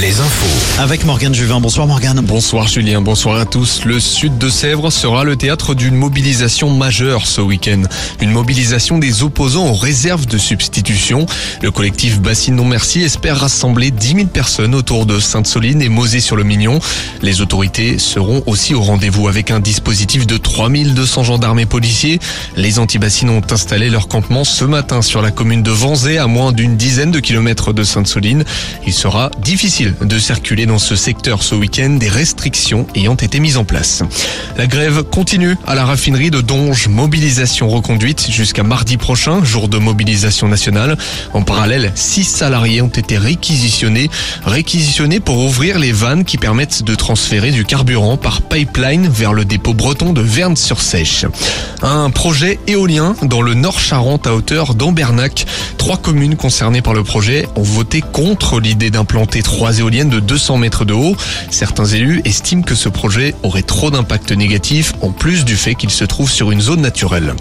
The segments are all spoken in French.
les infos. Avec Morgane Juvin. Bonsoir Morgane. Bonsoir Julien, bonsoir à tous. Le sud de Sèvres sera le théâtre d'une mobilisation majeure ce week-end. Une mobilisation des opposants aux réserves de substitution. Le collectif Bassine Non Merci espère rassembler 10 000 personnes autour de Sainte-Soline et Mosée-sur-le-Mignon. Les autorités seront aussi au rendez-vous avec un dispositif de 3200 gendarmes et policiers. Les anti-bassines ont installé leur campement ce matin sur la commune de Vanzé à moins d'une dizaine de kilomètres de Sainte-Soline. Il sera difficile de circuler dans ce secteur ce week-end, des restrictions ayant été mises en place. La grève continue à la raffinerie de Donge, mobilisation reconduite jusqu'à mardi prochain, jour de mobilisation nationale. En parallèle, six salariés ont été réquisitionnés, réquisitionnés pour ouvrir les vannes qui permettent de transférer du carburant par pipeline vers le dépôt breton de Verne-sur-Sèche. Un projet éolien dans le Nord Charente à hauteur d'Ambernac. Trois communes concernées par le projet ont voté contre l'idée d'implanter trois éoliennes de 200 mètres de haut. Certains élus estiment que ce projet aurait trop d'impact négatif en plus du fait qu'il se trouve sur une zone naturelle.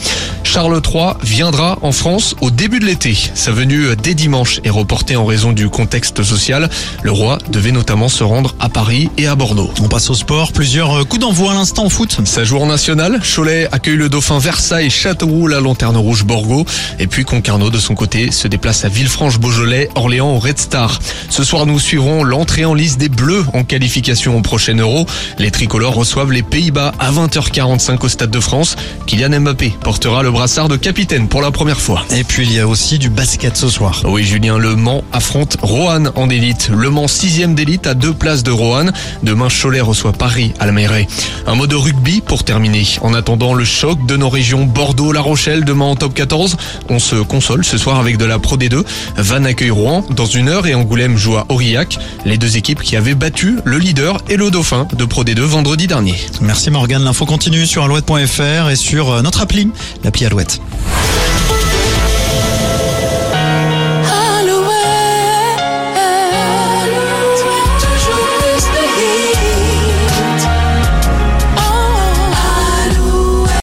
Charles III viendra en France au début de l'été. Sa venue dès dimanche est reportée en raison du contexte social. Le roi devait notamment se rendre à Paris et à Bordeaux. On passe au sport. Plusieurs coups d'envoi à l'instant au foot. Sa jour nationale, Cholet accueille le dauphin Versailles, Châteauroux, la lanterne rouge Borgo. Et puis Concarneau de son côté se déplace à Villefranche-Beaujolais, Orléans au Red Star. Ce soir, nous suivrons l'entrée en liste des Bleus en qualification au prochain Euro. Les tricolores reçoivent les Pays-Bas à 20h45 au Stade de France. Kylian Mbappé portera le brassard de capitaine pour la première fois. Et puis il y a aussi du basket ce soir. Oui, Julien, Le Mans affronte Roanne en élite. Le Mans 6 d'élite à deux places de Roanne. Demain, Cholet reçoit Paris à la mairie. Un mot de rugby pour terminer. En attendant le choc de nos régions Bordeaux-La Rochelle demain en top 14, on se console ce soir avec de la Pro D2. Van accueille Rouen dans une heure et Angoulême joue à Aurillac. Les deux équipes qui avaient battu le leader et le dauphin de Pro D2 vendredi dernier. Merci Morgane. L'info continue sur alouette.fr et sur notre appli, l'appli Alouette.